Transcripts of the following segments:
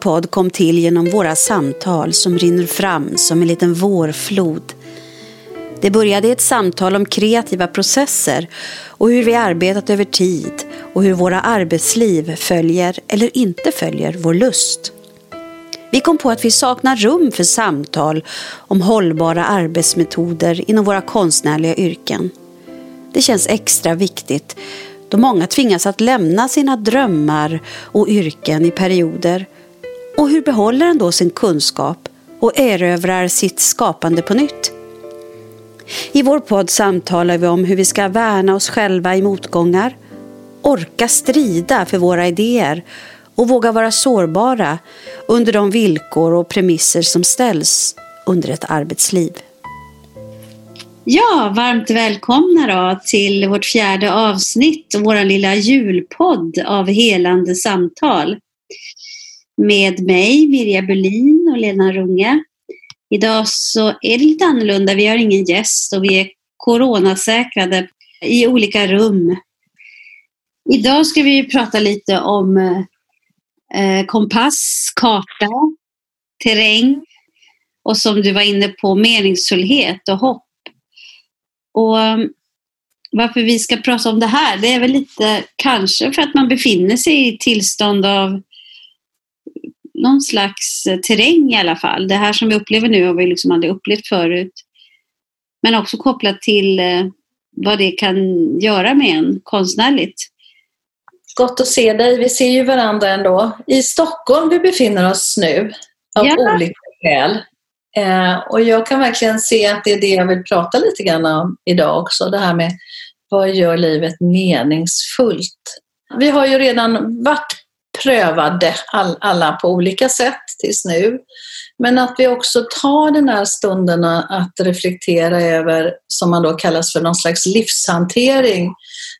podd kom till genom våra samtal som rinner fram som en liten vårflod. Det började i ett samtal om kreativa processer och hur vi arbetat över tid och hur våra arbetsliv följer eller inte följer vår lust. Vi kom på att vi saknar rum för samtal om hållbara arbetsmetoder inom våra konstnärliga yrken. Det känns extra viktigt då många tvingas att lämna sina drömmar och yrken i perioder. Och hur behåller han då sin kunskap och erövrar sitt skapande på nytt? I vår podd samtalar vi om hur vi ska värna oss själva i motgångar, orka strida för våra idéer och våga vara sårbara under de villkor och premisser som ställs under ett arbetsliv. Ja, varmt välkomna då till vårt fjärde avsnitt och vår lilla julpodd av helande samtal. Med mig, Mirja Berlin och Lena Runge. Idag så är det lite annorlunda. Vi har ingen gäst och vi är coronasäkrade i olika rum. Idag ska vi prata lite om eh, kompass, karta, terräng och som du var inne på, meningsfullhet och hopp. Och eh, varför vi ska prata om det här, det är väl lite kanske för att man befinner sig i tillstånd av någon slags terräng i alla fall. Det här som vi upplever nu har vi liksom aldrig upplevt förut. Men också kopplat till eh, vad det kan göra med en konstnärligt. Gott att se dig. Vi ser ju varandra ändå. I Stockholm vi befinner oss nu av ja. olika skäl. Eh, och jag kan verkligen se att det är det jag vill prata lite grann om idag också. Det här med vad gör livet meningsfullt? Vi har ju redan varit prövade all, alla på olika sätt tills nu. Men att vi också tar den här stunden att reflektera över, som man då kallas för någon slags livshantering,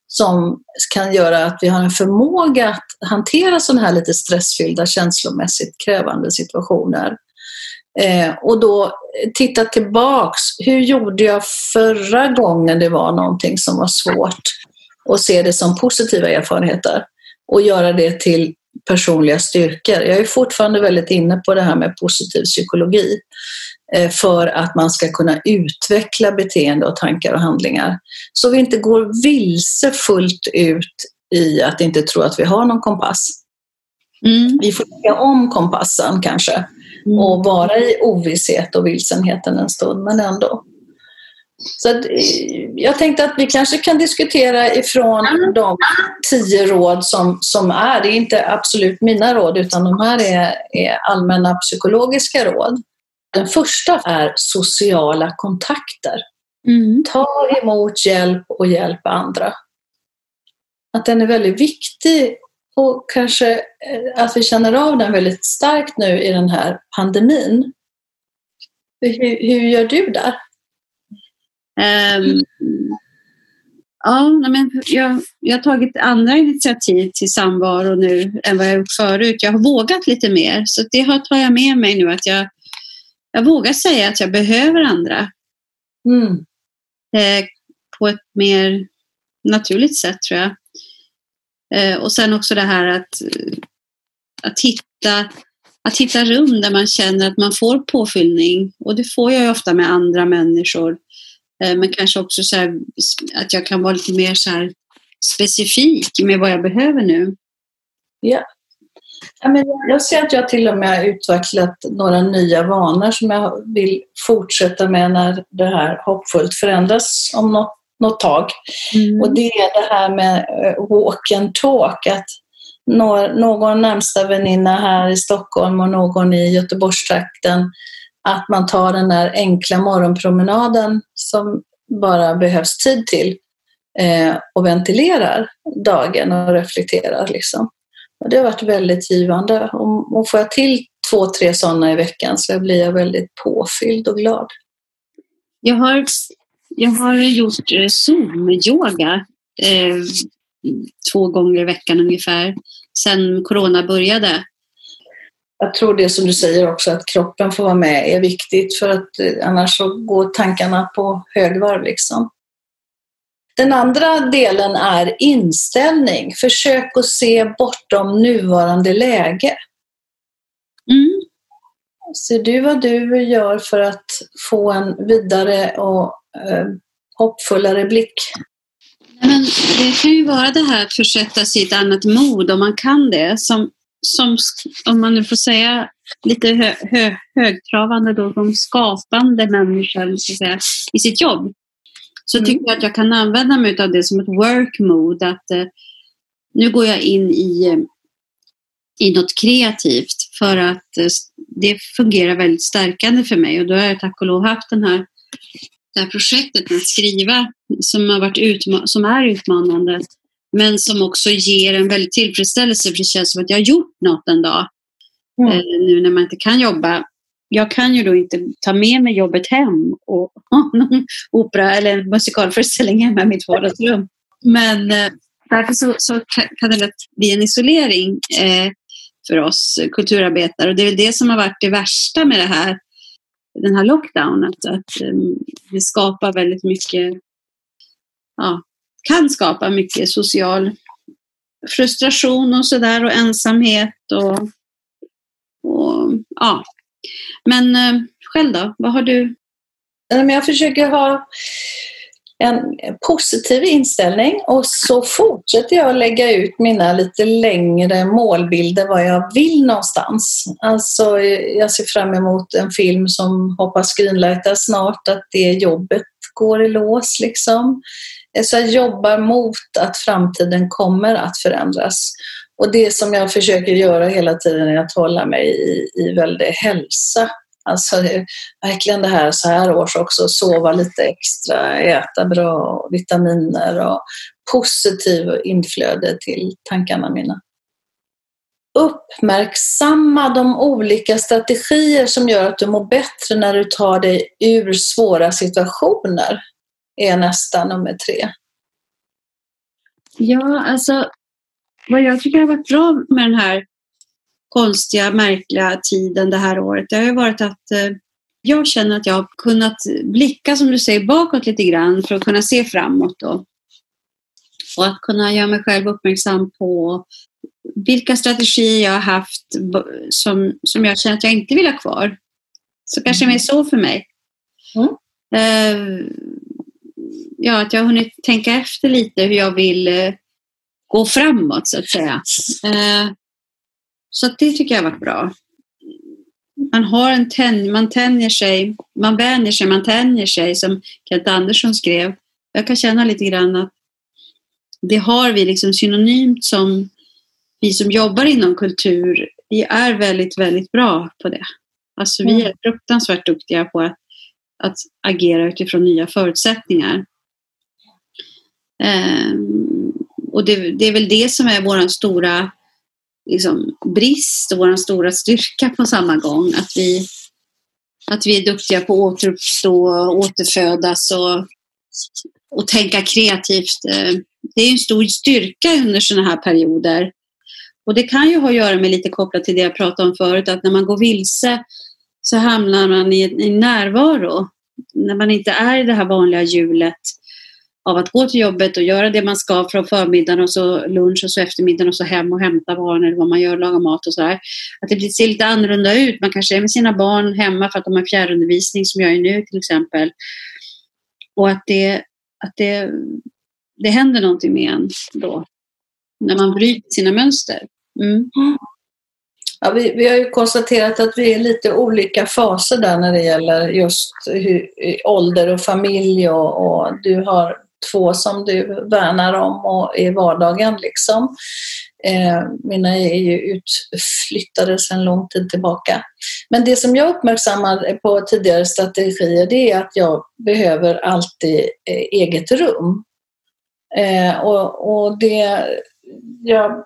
som kan göra att vi har en förmåga att hantera sådana här lite stressfyllda, känslomässigt krävande situationer. Eh, och då titta tillbaks. Hur gjorde jag förra gången det var någonting som var svårt? Och se det som positiva erfarenheter och göra det till personliga styrkor. Jag är fortfarande väldigt inne på det här med positiv psykologi eh, för att man ska kunna utveckla beteende och tankar och handlingar. Så vi inte går vilse fullt ut i att inte tro att vi har någon kompass. Mm. Vi får lägga om kompassen kanske mm. och vara i ovisshet och vilsenheten en stund, men ändå. Så att, eh, jag tänkte att vi kanske kan diskutera ifrån de tio råd som, som är, det är inte absolut mina råd utan de här är, är allmänna psykologiska råd. Den första är sociala kontakter. Mm. Ta emot hjälp och hjälp andra. Att den är väldigt viktig och kanske eh, att vi känner av den väldigt starkt nu i den här pandemin. Hur, hur gör du där? Um, ja, men jag, jag har tagit andra initiativ till samvaro nu än vad jag gjort förut. Jag har vågat lite mer, så det tar jag med mig nu att jag, jag vågar säga att jag behöver andra. Mm. Eh, på ett mer naturligt sätt tror jag. Eh, och sen också det här att, att, hitta, att hitta rum där man känner att man får påfyllning. Och det får jag ju ofta med andra människor. Eh, men kanske också så här, att jag kan vara lite mer så här specifik med vad jag behöver nu. Ja. Jag ser att jag till och med har utvecklat några nya vanor som jag vill fortsätta med när det här hoppfullt förändras om något något tag. Mm. Och det är det här med eh, walk and talk. Att någon närmsta väninna här i Stockholm och någon i Göteborgstrakten att man tar den där enkla morgonpromenaden som bara behövs tid till eh, och ventilerar dagen och reflekterar. Liksom. Och det har varit väldigt givande. Och, och får jag till två, tre sådana i veckan så blir jag väldigt påfylld och glad. Jag har jag har gjort eh, Zoom-yoga eh, två gånger i veckan ungefär sedan corona började. Jag tror det som du säger också att kroppen får vara med är viktigt för att eh, annars så går tankarna på högvarv liksom. Den andra delen är inställning. Försök att se bortom nuvarande läge. Mm. Ser du vad du gör för att få en vidare och eh, hoppfullare blick? Men det kan ju vara det här att försätta sig i ett annat mod om man kan det. Som, som om man nu får säga lite hö, hö, högtravande då, som skapande människor så att säga, i sitt jobb. Så mm. tycker jag att jag kan använda mig av det som ett work mode. Att, eh, nu går jag in i, eh, i något kreativt för att eh, det fungerar väldigt stärkande för mig och då har jag tack och lov haft den här, det här projektet med att skriva som, har varit utma- som är utmanande men som också ger en väldigt tillfredsställelse för det känns som att jag har gjort något en dag. Mm. Eh, nu när man inte kan jobba. Jag kan ju då inte ta med mig jobbet hem och ha någon opera eller musikalföreställning hemma i mitt vardagsrum. Men eh, därför så, så, kan det lätt bli en isolering eh, för oss kulturarbetare. Och det är väl det som har varit det värsta med det här, den här lockdownen. Att, att um, det skapar väldigt mycket, ja, kan skapa mycket social frustration och sådär och ensamhet och, och ja. Men eh, själv då, vad har du? Jag försöker ha en positiv inställning och så fortsätter jag lägga ut mina lite längre målbilder vad jag vill någonstans. Alltså jag ser fram emot en film som hoppas greenlightas snart, att det jobbet går i lås liksom. Eh, så jag jobbar mot att framtiden kommer att förändras. Och det som jag försöker göra hela tiden är att hålla mig i, i väldig hälsa Alltså verkligen det här så här års också, sova lite extra, äta bra vitaminer och positiv inflöde till tankarna mina. Uppmärksamma de olika strategier som gör att du mår bättre när du tar dig ur svåra situationer är nästa nummer tre. Ja, alltså vad jag tycker har varit bra med den här konstiga, märkliga tiden det här året, det har ju varit att eh, jag känner att jag har kunnat blicka, som du säger, bakåt lite grann för att kunna se framåt. Då. Och att kunna göra mig själv uppmärksam på vilka strategier jag har haft som, som jag känner att jag inte vill ha kvar. Så kanske det är så för mig. Mm. Uh, ja, att jag har hunnit tänka efter lite hur jag vill uh, gå framåt, så att säga. Uh, så det tycker jag har varit bra. Man, har en tänj, man tänjer sig, man vänjer sig, man tänjer sig som Kent Andersson skrev. Jag kan känna lite grann att det har vi liksom synonymt som vi som jobbar inom kultur, vi är väldigt, väldigt bra på det. Alltså vi är fruktansvärt duktiga på att, att agera utifrån nya förutsättningar. Ehm, och det, det, är väl det som är vår stora liksom, brist och vår stora styrka på samma gång. Att vi, att vi är duktiga på att återuppstå, återfödas och, och tänka kreativt. Ehm, det är en stor styrka under sådana här perioder. Och det kan ju ha att göra med lite kopplat till det jag pratade om förut, att när man går vilse så hamnar man i, i närvaro. När man inte är i det här vanliga hjulet av att gå till jobbet och göra det man ska från förmiddagen och så lunch och så eftermiddagen och så hem och hämta barn eller vad man gör, laga mat och sådär. Att det ser lite annorlunda ut. Man kanske är med sina barn hemma för att de har fjärrundervisning som jag är nu till exempel. Och att det, att det, det händer någonting med en då. När man bryter sina mönster. Mm. Ja, vi, vi har ju konstaterat att vi är lite olika faser där när det gäller just hur, ålder och familj och, och du har två som du värnar om och i vardagen. Liksom. Eh, mina är ju utflyttade sedan lång tid tillbaka. Men det som jag uppmärksammar på tidigare strategier det är att jag behöver alltid eh, eget rum. Eh, och, och det, jag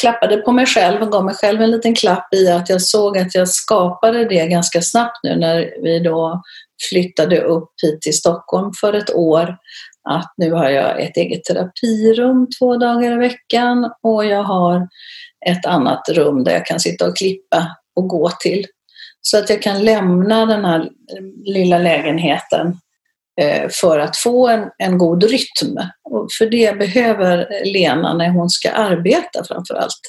klappade på mig själv och gav mig själv en liten klapp i att jag såg att jag skapade det ganska snabbt nu när vi då flyttade upp hit till Stockholm för ett år att nu har jag ett eget terapirum två dagar i veckan och jag har ett annat rum där jag kan sitta och klippa och gå till. Så att jag kan lämna den här lilla lägenheten för att få en, en god rytm. Och för det behöver Lena när hon ska arbeta framför allt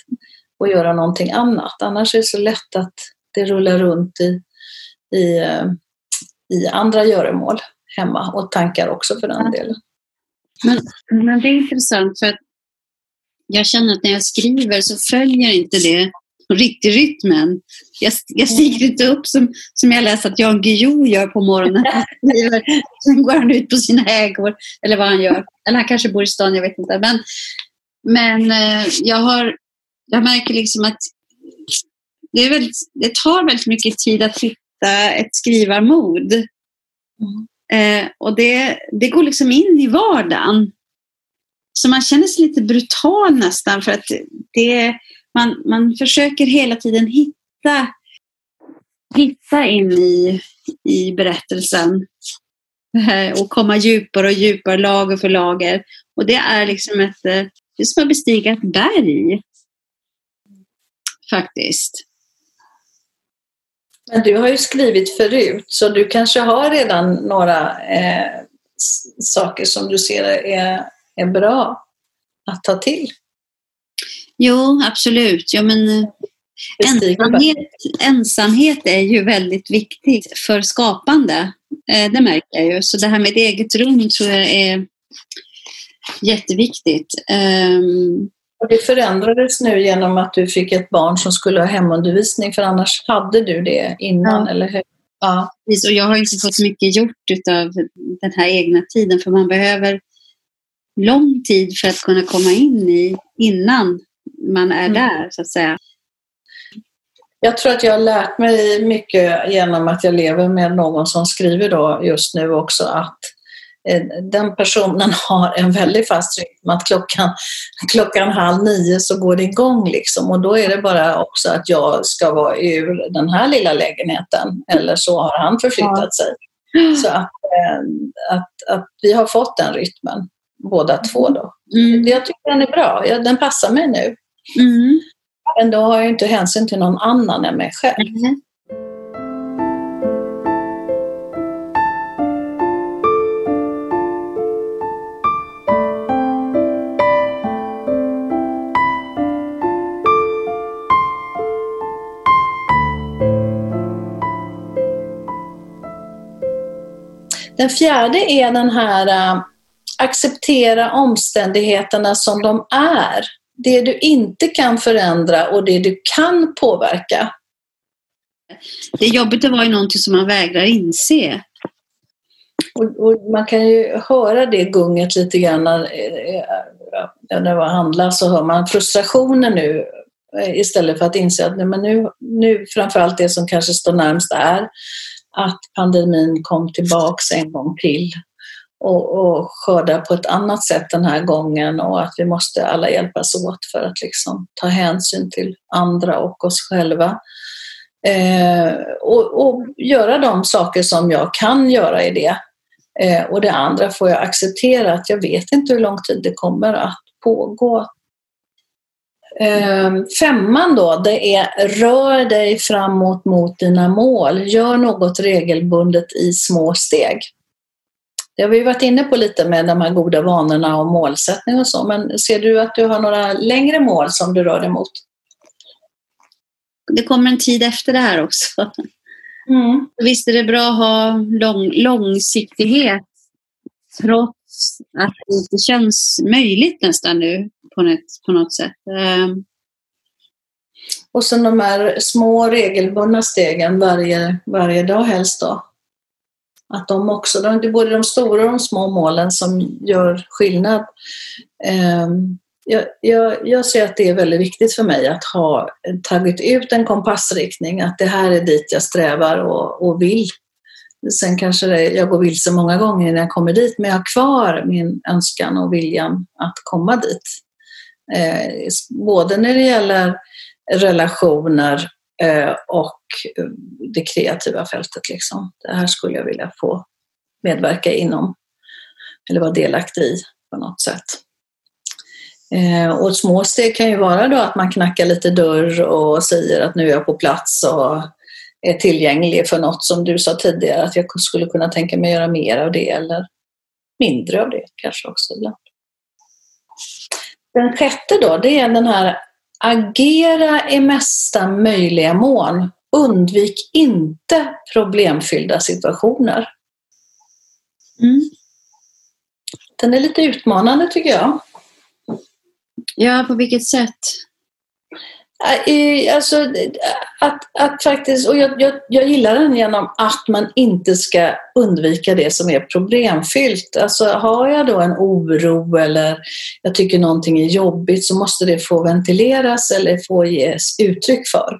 och göra någonting annat. Annars är det så lätt att det rullar runt i, i, eh, i andra göromål hemma och tankar också för den delen. Men, men det är intressant för att jag känner att när jag skriver så följer inte det rytmen. Jag, jag stiger inte upp som, som jag läst att Jan Guillou gör på morgonen. Sen går han ut på sin ägor eller vad han gör. Eller han kanske bor i stan, jag vet inte. Men, men eh, jag, har, jag märker liksom att det, är väldigt, det tar väldigt mycket tid att hitta ett skrivarmod. Mm. Eh, och det, det går liksom in i vardagen. Så man känner sig lite brutal nästan för att det, man, man försöker hela tiden hitta, hitta in i, i berättelsen eh, och komma djupare och djupare, lager för lager. Och det är liksom ett, eh, det är som att bestiga ett berg. Faktiskt. Men du har ju skrivit förut, så du kanske har redan några eh, saker som du ser är, är bra att ta till? Jo, absolut. Ja, men, eh, ensamhet, ensamhet är ju väldigt viktigt för skapande. Eh, det märker jag ju. Så det här med ett eget rum tror jag är jätteviktigt. Um, och det förändrades nu genom att du fick ett barn som skulle ha hemundervisning, för annars hade du det innan, ja. eller hur? Ja. Och jag har inte fått mycket gjort av den här egna tiden, för man behöver lång tid för att kunna komma in i innan man är mm. där, så att säga. Jag tror att jag har lärt mig mycket genom att jag lever med någon som skriver då just nu också att Eh, den personen har en väldigt fast rytm att klockan, klockan halv nio så går det igång liksom och då är det bara också att jag ska vara ur den här lilla lägenheten eller så har han förflyttat sig. Så att, eh, att, att vi har fått den rytmen båda två då. Mm. Jag tycker den är bra, den passar mig nu. Mm. Men då har jag inte hänsyn till någon annan än mig själv. Mm. Den fjärde är den här äh, acceptera omständigheterna som de är. Det du inte kan förändra och det du kan påverka. Det är jobbigt att vara i någonting som man vägrar inse. Och, och, man kan ju höra det gunget lite grann när, äh, när det handlas så hör man frustrationen nu äh, istället för att inse att men nu, nu framförallt det som kanske står närmst är att pandemin kom tillbaks en gång till och, och skördar på ett annat sätt den här gången och att vi måste alla hjälpas åt för att liksom ta hänsyn till andra och oss själva. Eh, och, och, göra de saker som jag kan göra i det. Eh, och det andra får jag acceptera att jag vet inte hur lång tid det kommer att pågå. Eh, femman då, det är rör dig framåt mot dina mål. Gör något regelbundet i små steg. Det har vi varit inne på lite med de här goda vanorna och målsättning och så, men ser du att du har några längre mål som du rör dig mot? Det kommer en tid efter det här också. Mm. Visst är det bra att ha lång, långsiktighet trots att det inte känns möjligt nästan nu på något, på något sätt. Ehm. Och sen de här små regelbundna stegen varje, varje dag helst då. Att de också, det är både de stora och de små målen som gör skillnad. Ehm, jag, jag, jag ser att det är väldigt viktigt för mig att ha tagit ut en kompassriktning, att det här är dit jag strävar och, och vill. Sen kanske det, jag går vilse många gånger när jag kommer dit, men jag har kvar min önskan och viljan att komma dit. Eh, både när det gäller relationer Eh, och eh, det kreativa fältet. Liksom. Det här skulle jag vilja få medverka inom eller vara delaktig i på något sätt. Eh, och små steg kan ju vara då att man knackar lite dörr och säger att nu är jag på plats och är tillgänglig för något som du sa tidigare att jag skulle kunna tänka mig göra mer av det eller mindre av det kanske också ibland. Den sjätte då, det är den här agera i mesta möjliga mån undvik inte problemfyllda situationer. Mm. Den är lite utmanande tycker jag. Ja, på vilket sätt? Äh, alltså, att, att faktiskt, och jag, jag, jag gillar den genom att man inte ska undvika det som är problemfyllt. Alltså har jag då en oro eller jag tycker någonting är jobbigt så måste det få ventileras eller få ges uttryck för.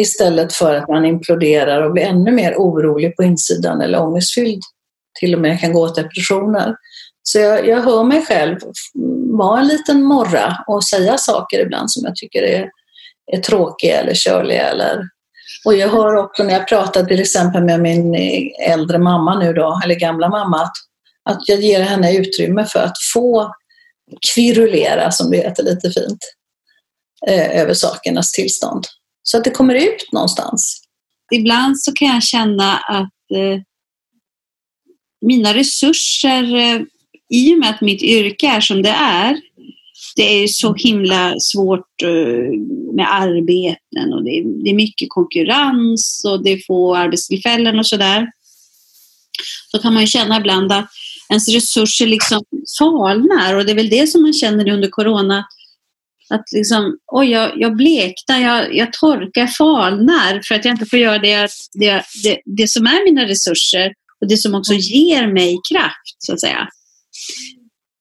Istället för att man imploderar och blir ännu mer orolig på insidan eller ångestfylld. Till och med kan gå åt depressioner. Så jag, jag hör mig själv vara en liten morra och säga saker ibland som jag tycker är är tråkiga eller körliga. Eller... Och jag hör också när jag pratar till exempel med min äldre mamma nu då, eller gamla mamma, att, att jag ger henne utrymme för att få kvirulera, som det heter lite fint, eh, över sakernas tillstånd. Så att det kommer ut någonstans. Ibland så kan jag känna att eh, mina resurser, eh, i och med att mitt yrke är som det är, det är så himla svårt eh, med arbeten och det är, det är mycket konkurrens och det är få arbetstillfällen och sådär. Då kan man ju känna ibland att ens resurser liksom falnar och det är väl det som man känner under corona. Att liksom, oj, jag, jag bleknar, jag, jag torkar, falnar för att jag inte får göra det, det, det, det som är mina resurser och det som också ger mig kraft, så att säga.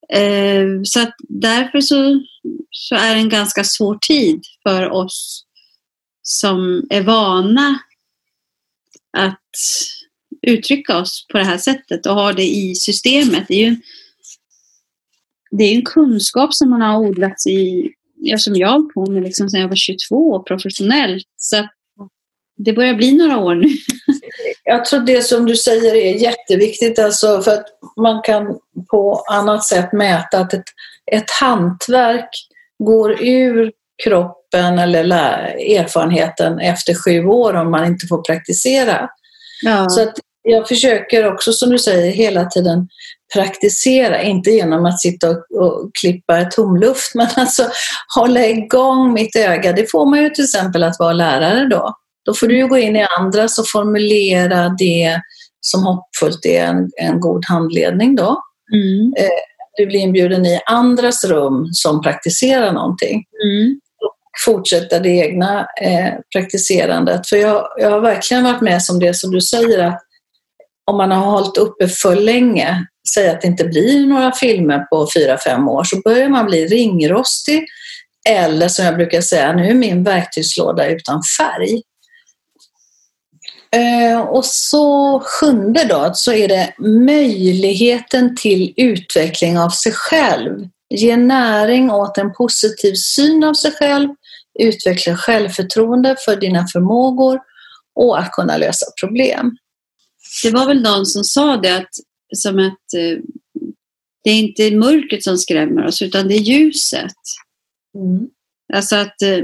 Eh, så att därför så, så är det en ganska svår tid för oss som är vana att uttrycka oss på det här sättet och ha det i systemet. Det är ju det är en kunskap som man har odlats i, ja, som jag på med liksom sedan jag var 22 professionellt. Så det börjar bli några år nu. Jag tror det som du säger är jätteviktigt, alltså för att man kan på annat sätt mäta att ett, ett hantverk går ur kroppen eller erfarenheten efter sju år om man inte får praktisera. Ja. Så att jag försöker också, som du säger, hela tiden praktisera, inte genom att sitta och, och klippa tomluft, men alltså hålla igång mitt öga. Det får man ju till exempel att vara lärare då. Då får du gå in i andras och formulera det som hoppfullt är en, en god handledning då. Mm. Eh, du blir inbjuden i andras rum som praktiserar någonting. Mm. fortsätta det egna eh, praktiserandet. För jag, jag har verkligen varit med som det som du säger att om man har hållit uppe för länge, säg att det inte blir några filmer på fyra fem år, så börjar man bli ringrostig. Eller som jag brukar säga, nu är min verktygslåda utan färg. Eh, och så sjunde då, så är det möjligheten till utveckling av sig själv. Ge näring åt en positiv syn av sig själv, utveckla självförtroende för dina förmågor och att kunna lösa problem. Det var väl någon som sa det att, som att eh, det är inte mörkret som skrämmer oss utan det är ljuset. Mm. Alltså att, eh,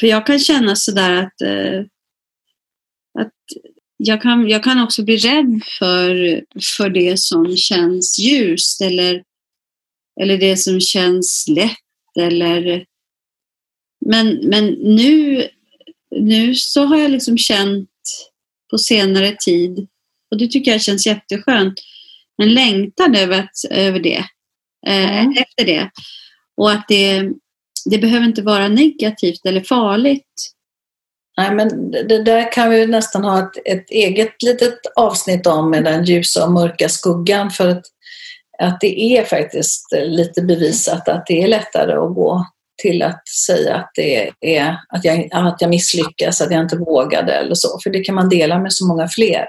för jag kan känna sådär att att jag kan, jag kan också bli rädd för, för det som känns ljust eller, eller det som känns lätt. Eller, men, men nu, nu så har jag liksom känt på senare tid, och det tycker jag känns jätteskönt, en längtan över, att, över det, eh, mm. efter det. Och att det, det behöver inte vara negativt eller farligt Nej, men det där kan vi nästan ha ett, ett eget litet avsnitt om med den ljusa och mörka skuggan för att, att det är faktiskt lite bevisat att det är lättare att gå till att säga att, det är, att, jag, att jag misslyckas, att jag inte vågade eller så, för det kan man dela med så många fler.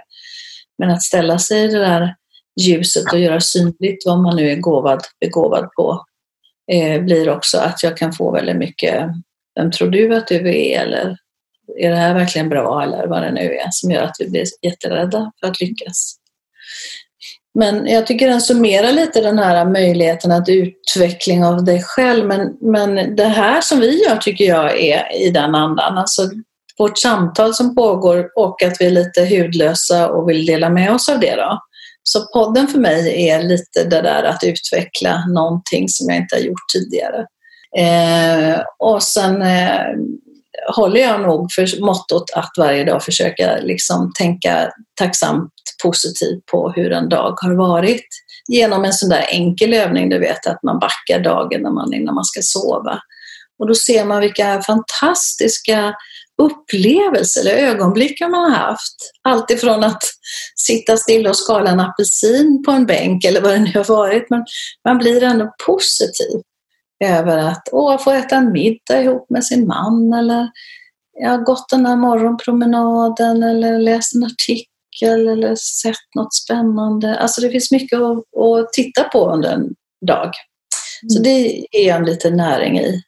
Men att ställa sig i det där ljuset och göra synligt vad man nu är gåvad, begåvad på eh, blir också att jag kan få väldigt mycket vem tror du att du är eller är det här verkligen bra eller vad det nu är som gör att vi blir jätterädda för att lyckas. Men jag tycker den summerar lite den här möjligheten att utveckling av dig själv. Men, men det här som vi gör tycker jag är i den andan. Alltså vårt samtal som pågår och att vi är lite hudlösa och vill dela med oss av det. Då. Så podden för mig är lite det där att utveckla någonting som jag inte har gjort tidigare. Eh, och sen eh, håller jag nog för mottot att varje dag försöka liksom tänka tacksamt positivt på hur en dag har varit genom en sån där enkel övning, du vet att man backar dagen när man, innan man ska sova. Och då ser man vilka fantastiska upplevelser eller ögonblick man har haft. Allt ifrån att sitta still och skala en apelsin på en bänk eller vad det nu har varit. Men man blir ändå positiv över att åh, få äta en middag ihop med sin man eller jag har gått den här morgonpromenaden eller läst en artikel eller sett något spännande. Alltså det finns mycket att, att titta på under en dag. Så mm. det är en liten näring i.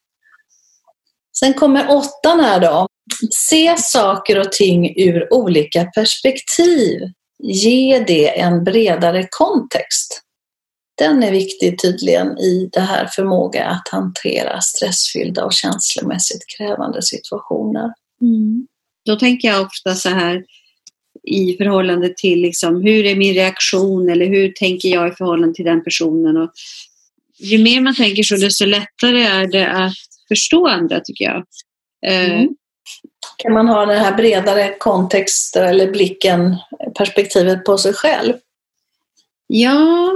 Sen kommer åttan här då. Se saker och ting ur olika perspektiv. Ge det en bredare kontext. Den är viktig tydligen i det här förmåga att hantera stressfyllda och känslomässigt krävande situationer. Mm. Då tänker jag ofta så här i förhållande till liksom, hur är min reaktion eller hur tänker jag i förhållande till den personen. Och ju mer man tänker så desto lättare är det att förstå andra tycker jag. Eh, mm. Kan man ha den här bredare kontexten eller blicken, perspektivet på sig själv? Ja,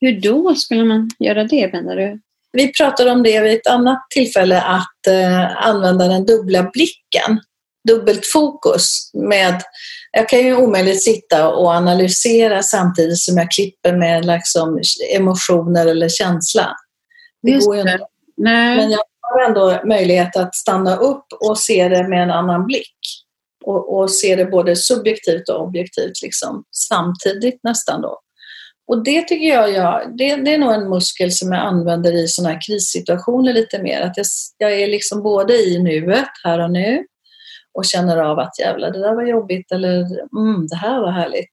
hur då skulle man göra det menar du? Vi pratade om det vid ett annat tillfälle att eh, använda den dubbla blicken. Dubbelt fokus med, jag kan ju omöjligt sitta och analysera samtidigt som jag klipper med liksom emotioner eller känsla. Det Just går ju inte. Nej. Men jag har ändå möjlighet att stanna upp och se det med en annan blick. Och, och se det både subjektivt och objektivt liksom, samtidigt nästan då. Och det tycker jag, jag det, det, är nog en muskel som jag använder i sådana här krissituationer lite mer. Att jag, jag är liksom både i nuet, här och nu, och känner av att jävlar, det där var jobbigt eller mm, det här var härligt.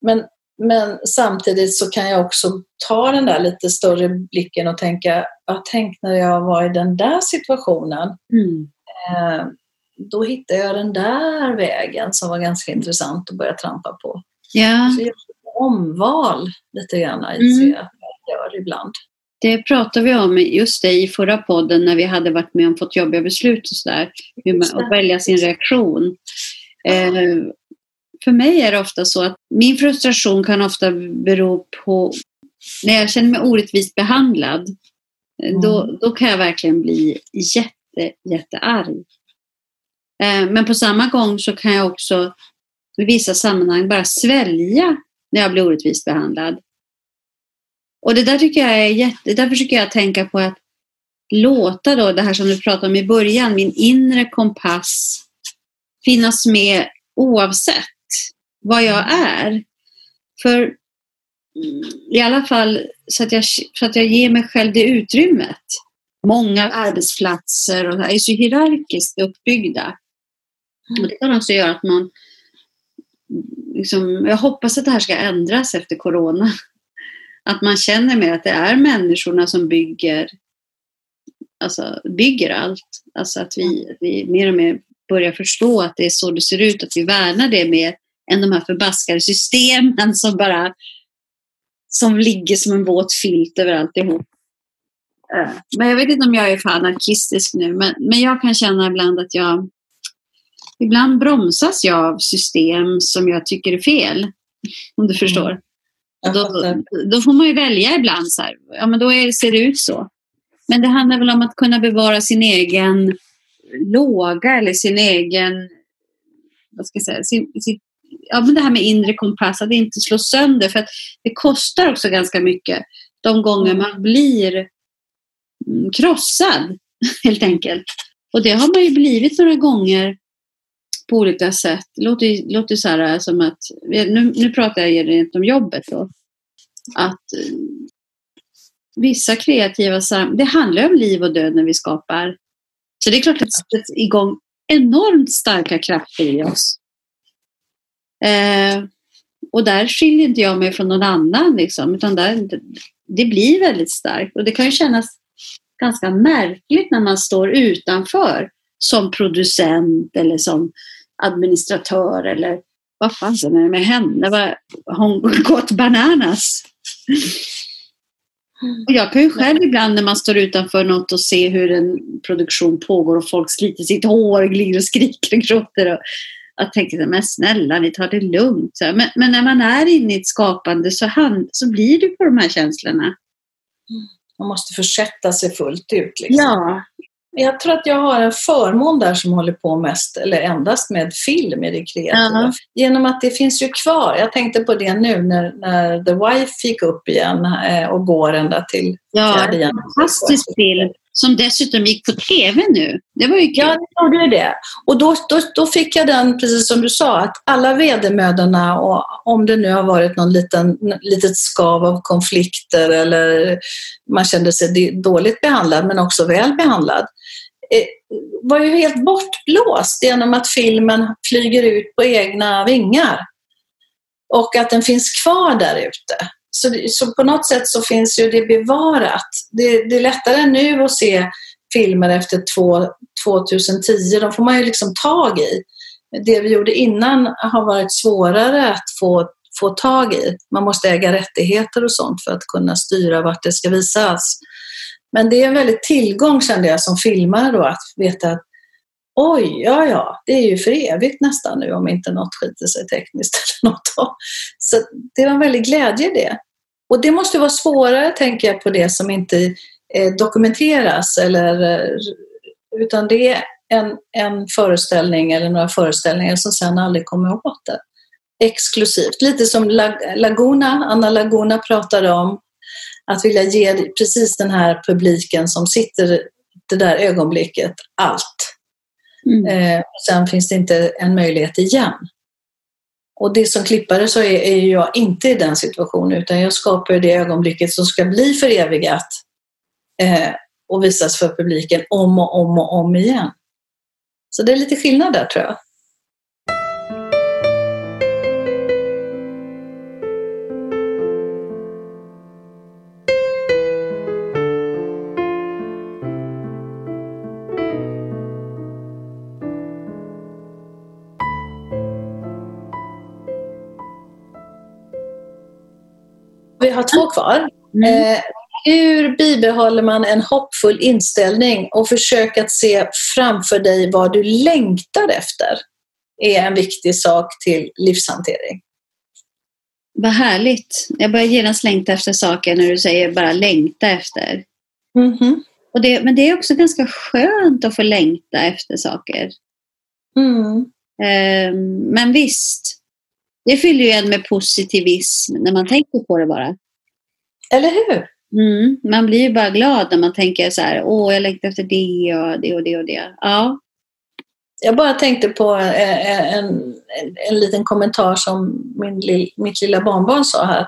Men, men samtidigt så kan jag också ta den där lite större blicken och tänka, ja, tänk när jag var i den där situationen. Mm. Eh, då hittade jag den där vägen som var ganska intressant att börja trampa på. Ja. Så omval lite grann i mm. jag gör ibland. Det pratade vi om just det i förra podden när vi hade varit med om fått jobbiga beslut och sådär. Att välja sin reaktion. Eh, för mig är det ofta så att min frustration kan ofta bero på när jag känner mig orättvist behandlad. Mm. Då, då kan jag verkligen bli jätte, jättearg. Eh, men på samma gång så kan jag också i vissa sammanhang bara svälja när jag blir orättvist behandlad. Och det där tycker jag är jätte, därför tycker jag tänka på att låta då det här som du pratade om i början, min inre kompass finnas med oavsett vad jag är. För mm, i alla fall så att jag, så att jag ger mig själv det utrymmet. Många arbetsplatser och är så hierarkiskt uppbyggda. Och det kan också göra att man liksom, jag hoppas att det här ska ändras efter corona. Att man känner mer att det är människorna som bygger, alltså, bygger allt. Alltså att vi, vi mer och mer börjar förstå att det är så det ser ut, att vi värnar det mer än de här förbaskade systemen som bara som ligger som en våt filt över alltihop. Men jag vet inte om jag är för anarkistisk nu, men, men jag kan känna ibland att jag ibland bromsas jag av system som jag tycker är fel. Om du förstår. Mm. Då, då, får man ju välja ibland. Så här. Ja, men då är, ser det ut så. Men det handlar väl om att kunna bevara sin egen låga eller sin egen, vad ska jag säga, sin, sin, ja, men det här med inre kompass, att inte slå sönder. För att det kostar också ganska mycket de gånger man blir mm, krossad, helt enkelt. Och det har man ju blivit några gånger på olika sätt. Det låter, låter så här eh, som att, eh, nu, nu pratar jag rent om jobbet då, att eh, vissa kreativa det handlar om liv och död när vi skapar. Så det är klart att det sätts igång enormt starka krafter i oss. Eh, och där skiljer inte jag mig från någon annan, liksom, utan där, det blir väldigt starkt. Och det kan ju kännas ganska märkligt när man står utanför som producent eller som administratör eller vad fasen är det med henne? Har hon gått bananas? Och jag kan ju själv ibland när man står utanför något och ser hur en produktion pågår och folk sliter sitt hår, glider och skriker och gråter. Och jag tänker men snälla, ni tar det lugnt. Men, men, när man är inne i ett skapande så, hand, så blir det på de här känslorna. Man måste försätta sig fullt ut. Liksom. Ja, jag tror att jag har en förmån där som håller på mest eller endast med film i det kreativa. Uh-huh. Genom att det finns ju kvar. Jag tänkte på det nu när, när The Wife gick upp igen eh, och går ända till Ja, en fantastisk film som dessutom gick på TV nu. Det var ju kul. Ja, det gjorde det. Och då, då, då fick jag den, precis som du sa, att alla vedermödorna och om det nu har varit någon liten litet skav av konflikter eller man kände sig dåligt behandlad men också väl behandlad eh, var ju helt bortblåst genom att filmen flyger ut på egna vingar. Och att den finns kvar där ute. Så, så på något sätt så finns ju det bevarat. Det, det är lättare nu att se filmer efter två, 2010. De får man ju liksom tag i. Det vi gjorde innan har varit svårare att få, få tag i. Man måste äga rättigheter och sånt för att kunna styra vart det ska visas. Men det är en väldigt tillgång kände jag som filmare då att veta att oj, ja, ja, det är ju för evigt nästan nu om inte något skiter sig tekniskt eller något. Så det var en väldig glädje i det. Och det måste vara svårare, tänker jag, på det som inte eh, dokumenteras eller eh, utan det är en, en föreställning eller några föreställningar som sen aldrig kommer åt det. Exklusivt. Lite som Laguna, Anna Laguna pratade om att vilja ge precis den här publiken som sitter det där ögonblicket allt. Mm. Eh, sen finns det inte en möjlighet igen. Och det som klippare så är, är jag inte i den situationen utan jag skapar det ögonblicket som ska bli förevigat eh, och visas för publiken om och om och om igen. Så det är lite skillnad där tror jag. Två kvar. Mm. Eh, hur bibehåller man en hoppfull inställning och försöker att se framför dig vad du längtar efter? är en viktig sak till livshantering. Vad härligt. Jag börjar genast längta efter saker när du säger bara längta efter. Mm -hmm. och det, men det är också ganska skönt att få längta efter saker. Mm. Um, men visst, det fyller ju en med positivism när man tänker på det bara. Eller hur? Mm, man blir ju bara glad när man tänker så här, åh, jag längtar efter det och det och det och det. Ja. Jag bara tänkte på en, en, en liten kommentar som min, mitt lilla barnbarn sa här.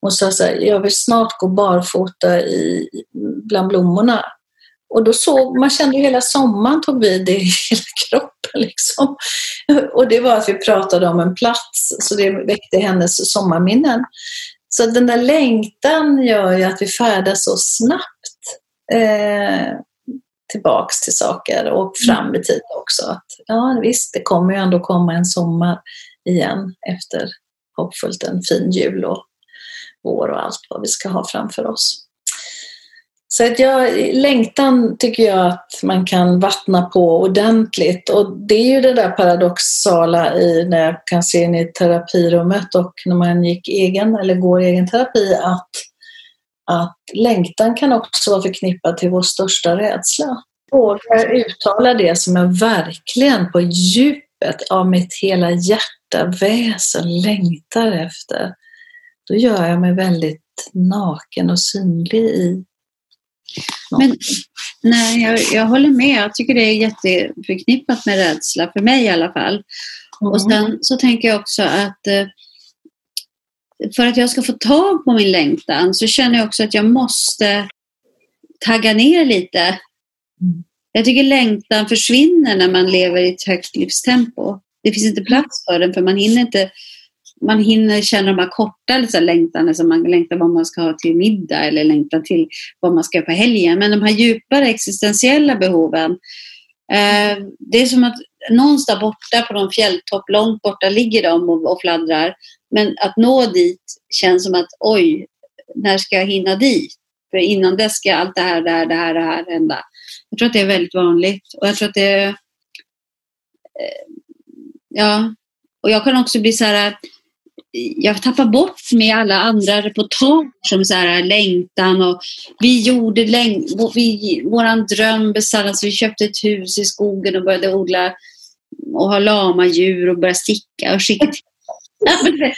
Hon sa så här, jag vill snart gå barfota i, bland blommorna. Och då såg, man kände hela sommaren tog vid i hela kroppen. Liksom. Och det var att vi pratade om en plats, så det väckte hennes sommarminnen. Så den där längtan gör ju att vi färdas så snabbt eh, tillbaks till saker och fram i tid också. Att, ja visst, det kommer ju ändå komma en sommar igen efter hoppfullt en fin jul och vår och allt vad vi ska ha framför oss. Så att jag, längtan tycker jag att man kan vattna på ordentligt och det är ju det där paradoxala i när jag kan se in i terapirummet och när man gick egen eller går egen terapi att, att längtan kan också vara förknippad till vår största rädsla. Våga uttala det som jag verkligen på djupet av mitt hela hjärta, väsen längtar efter. Då gör jag mig väldigt naken och synlig i men, nej, jag, jag håller med. Jag tycker det är jätteförknippat med rädsla, för mig i alla fall. Mm. Och sen så tänker jag också att eh, för att jag ska få tag på min längtan så känner jag också att jag måste tagga ner lite. Mm. Jag tycker längtan försvinner när man lever i ett högt livstempo. Det finns inte plats för den för man hinner inte man hinner känna de här korta liksom, längtan, som man längtar vad man ska ha till middag eller längtar till vad man ska göra på helgen. Men de här djupare existentiella behoven, eh, det är som att någonstans borta på någon fjälltopp, långt borta ligger de och, och fladdrar. Men att nå dit känns som att oj, när ska jag hinna dit? För innan dess ska allt det här, det här, det här, det här hända. Jag tror att det är väldigt vanligt. Och jag tror att det... Eh, ja. Och jag kan också bli så här jag tappar bort med alla andra reportage som så här, längtan och vi gjorde läng vi, våran dröm besannades. Vi köpte ett hus i skogen och började odla och ha lama djur och börja sticka och skicka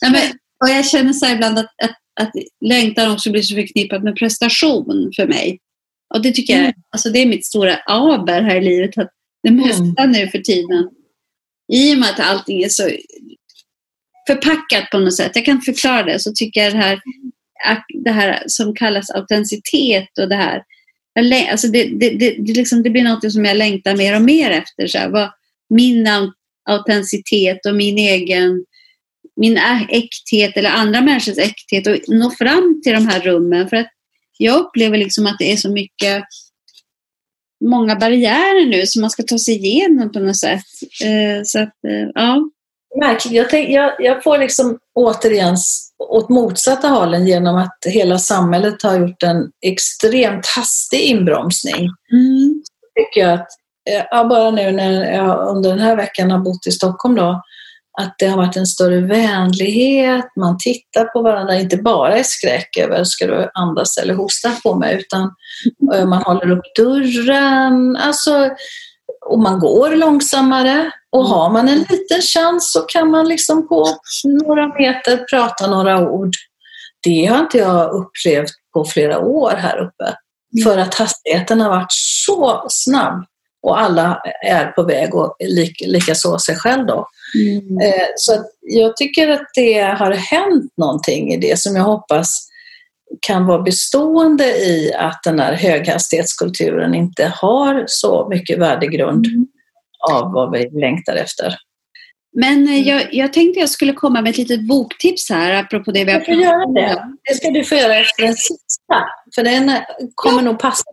ja, men, och jag känner så ibland att, att, att längtan också blir så förknippad med prestation för mig. Och det tycker mm. jag alltså det är mitt stora aber här i livet. Att det mesta mm. nu för tiden, i och med att allting är så förpackat på något sätt, jag kan inte förklara det, så tycker jag det här, det här som kallas autenticitet och det här, alltså det, det, det, det, liksom, det blir något som jag längtar mer och mer efter. Så här, vad, min autenticitet och min egen min äkthet eller andra människors äkthet och nå fram till de här rummen. För att jag upplever liksom att det är så mycket många barriärer nu som man ska ta sig igenom på något sätt. Eh, så att, eh, ja. Märkligt. Jag, tänk, jag, jag får liksom återigen åt motsatta hållen genom att hela samhället har gjort en extremt hastig inbromsning. Mm. tycker jag att, eh, ja, bara nu när jag under den här veckan har bott i Stockholm då, att det har varit en större vänlighet, man tittar på varandra, inte bara i skräck över ska du andas eller hosta på mig, utan eh, man håller upp dörren, alltså, och man går långsammare. Och mm. har man en liten chans så kan man liksom på några meter prata några ord. Det har inte jag upplevt på flera år här uppe. Mm. För att hastigheten har varit så snabb och alla är på väg och likaså sig själv då. Mm. Eh, så jag tycker att det har hänt någonting i det som jag hoppas kan vara bestående i att den här höghastighetskulturen inte har så mycket värdegrund mm. Av vad vi längtar efter. Men eh, jag, jag tänkte jag skulle komma med ett litet boktips här apropå det vi har pratat om. Det. det ska du få göra efter den sista, för den kommer ja. nog passa.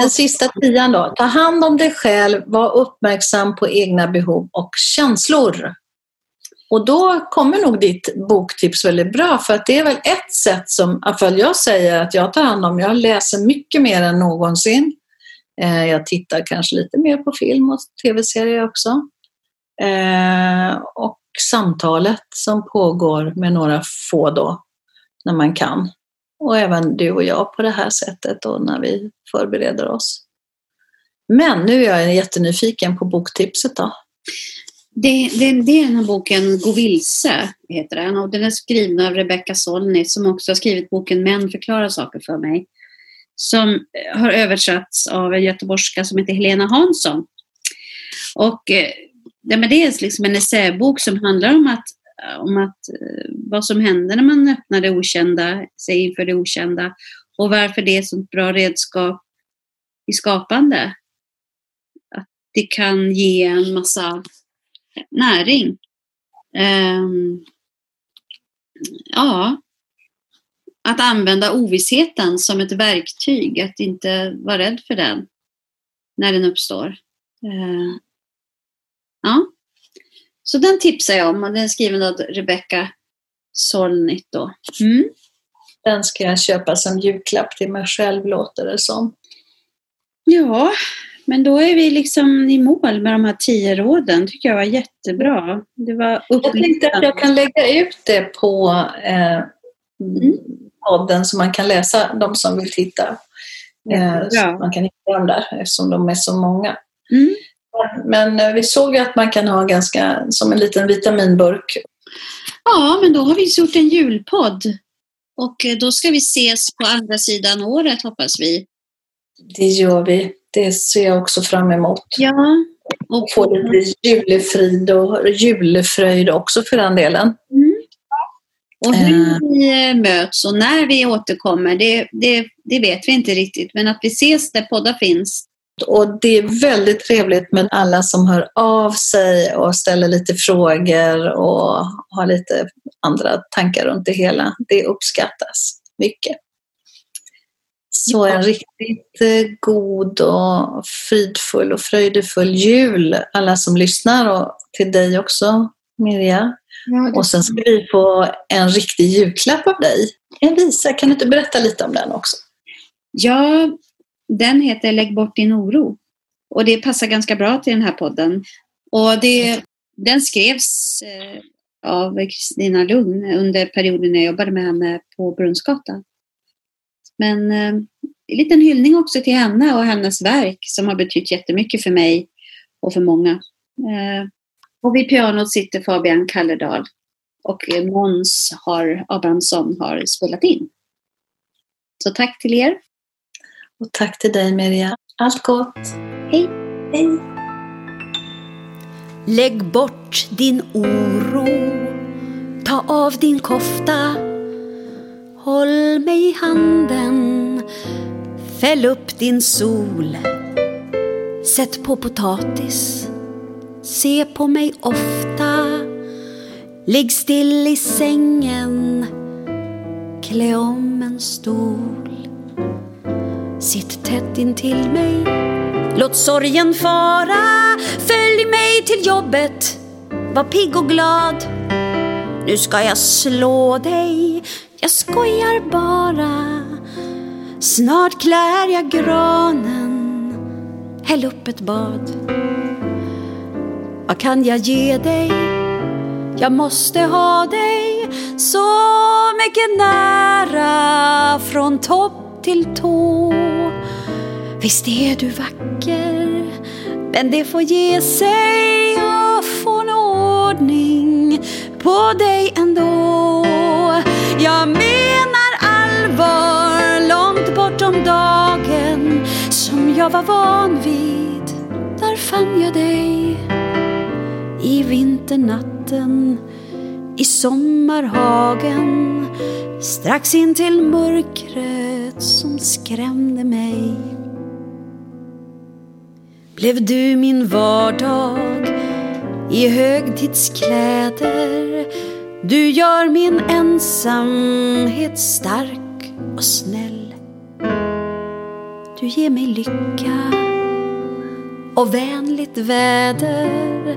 Den sista tian då. Ta hand om dig själv, var uppmärksam på egna behov och känslor. Och då kommer nog ditt boktips väldigt bra för att det är väl ett sätt som, i alla fall jag säger att jag tar hand om. Jag läser mycket mer än någonsin. Eh, jag tittar kanske lite mer på film och tv-serier också. Eh, och samtalet som pågår med några få då, när man kan. Och även du och jag på det här sättet då när vi förbereder oss. Men nu är jag jättenyfiken på boktipset då. Det, det, det, är den här boken Gå vilse, heter den. Och den är skriven av Rebecca Solnit som också har skrivit boken Män förklarar saker för mig. Som eh, har översatts av en göteborgska som heter Helena Hansson. Och eh, ja, men det är liksom en essäbok som handlar om att, eh, om att vad som händer när man öppnar det okända, sig inför det okända och varför det är ett sånt bra redskap i skapande. Att det kan ge en massa näring. Um, ja, att använda ovissheten som ett verktyg, att inte vara rädd för den när den uppstår. Uh, ja. Så den tipsar jag om och den är skriven av Rebecca Solnit. Då. Mm. Den ska jag köpa som julklapp till mig själv, låter det som. Ja, men då är vi liksom i mål med de här tio råden. tycker jag var jättebra. Det var jag tänkte att jag kan lägga ut det på eh, mm. Podden så man kan läsa de som vill titta. Eh, så man kan hitta dem där eftersom de är så många. Mm. Men eh, vi såg ju att man kan ha ganska som en liten vitaminburk. Ja, men då har vi gjort en julpodd. Och eh, då ska vi ses på andra sidan året hoppas vi. Det gör vi. Det ser jag också fram emot. Ja. Och få lite julefrid och julefröjd också för den delen. Mm. Och hur vi möts och när vi återkommer, det, det, det vet vi inte riktigt. Men att vi ses där poddar finns, och det är väldigt trevligt med alla som hör av sig och ställer lite frågor och har lite andra tankar runt det hela. Det uppskattas mycket. Så en riktigt eh, god och fridfull och fröjdefull jul alla som lyssnar och till dig också Mirja. Ja, och sen ska vi få en riktig julklapp av dig. En visa, kan du inte berätta lite om den också? Ja, den heter Lägg bort din oro. Och det passar ganska bra till den här podden. Och det, den skrevs eh, av Kristina Lugn under perioden när jag jobbade med henne på Brunnsgatan. Men eh, en liten hyllning också till henne och hennes verk som har betytt jättemycket för mig och för många. Och vid pianot sitter Fabian Kalledal och Måns har, Abrahamsson har spelat in. Så tack till er. Och tack till dig Mirja. Allt gott. Hej. Hej. Lägg bort din oro. Ta av din kofta. Håll mig i handen. Fäll upp din sol. Sätt på potatis. Se på mig ofta. Ligg still i sängen. Klä om en stol. Sitt tätt intill mig. Låt sorgen fara. Följ mig till jobbet. Var pigg och glad. Nu ska jag slå dig. Jag skojar bara. Snart klär jag granen. Häll upp ett bad. Vad kan jag ge dig? Jag måste ha dig så mycket nära från topp till tå. Visst är du vacker, men det får ge sig Jag får en ordning på dig ändå. Jag menar allvar långt bortom dagen som jag var van vid. Där fann jag dig i vinternatten i sommarhagen strax in till mörkret som skrämde mig. Blev du min vardag i högtidskläder? Du gör min ensamhet stark och snäll. Du ger mig lycka och vänligt väder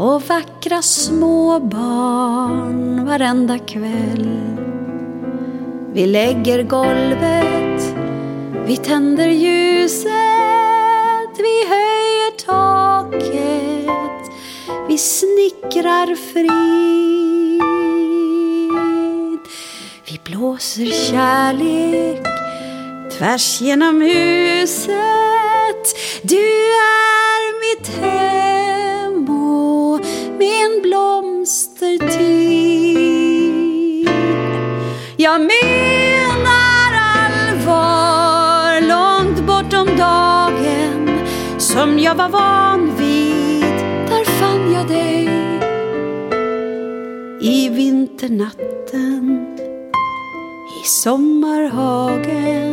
och vackra små barn varenda kväll. Vi lägger golvet, vi tänder ljuset, vi höjer taket, vi snickrar frid. Vi blåser kärlek tvärs genom huset. Du är mitt hem med en blomstertid. Jag menar allvar långt bortom dagen som jag var van vid. Där fann jag dig i vinternatten i sommarhagen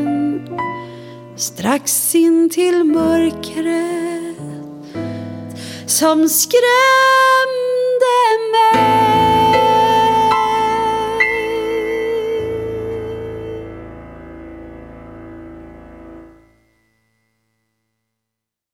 strax in till mörkret som skrämde mig.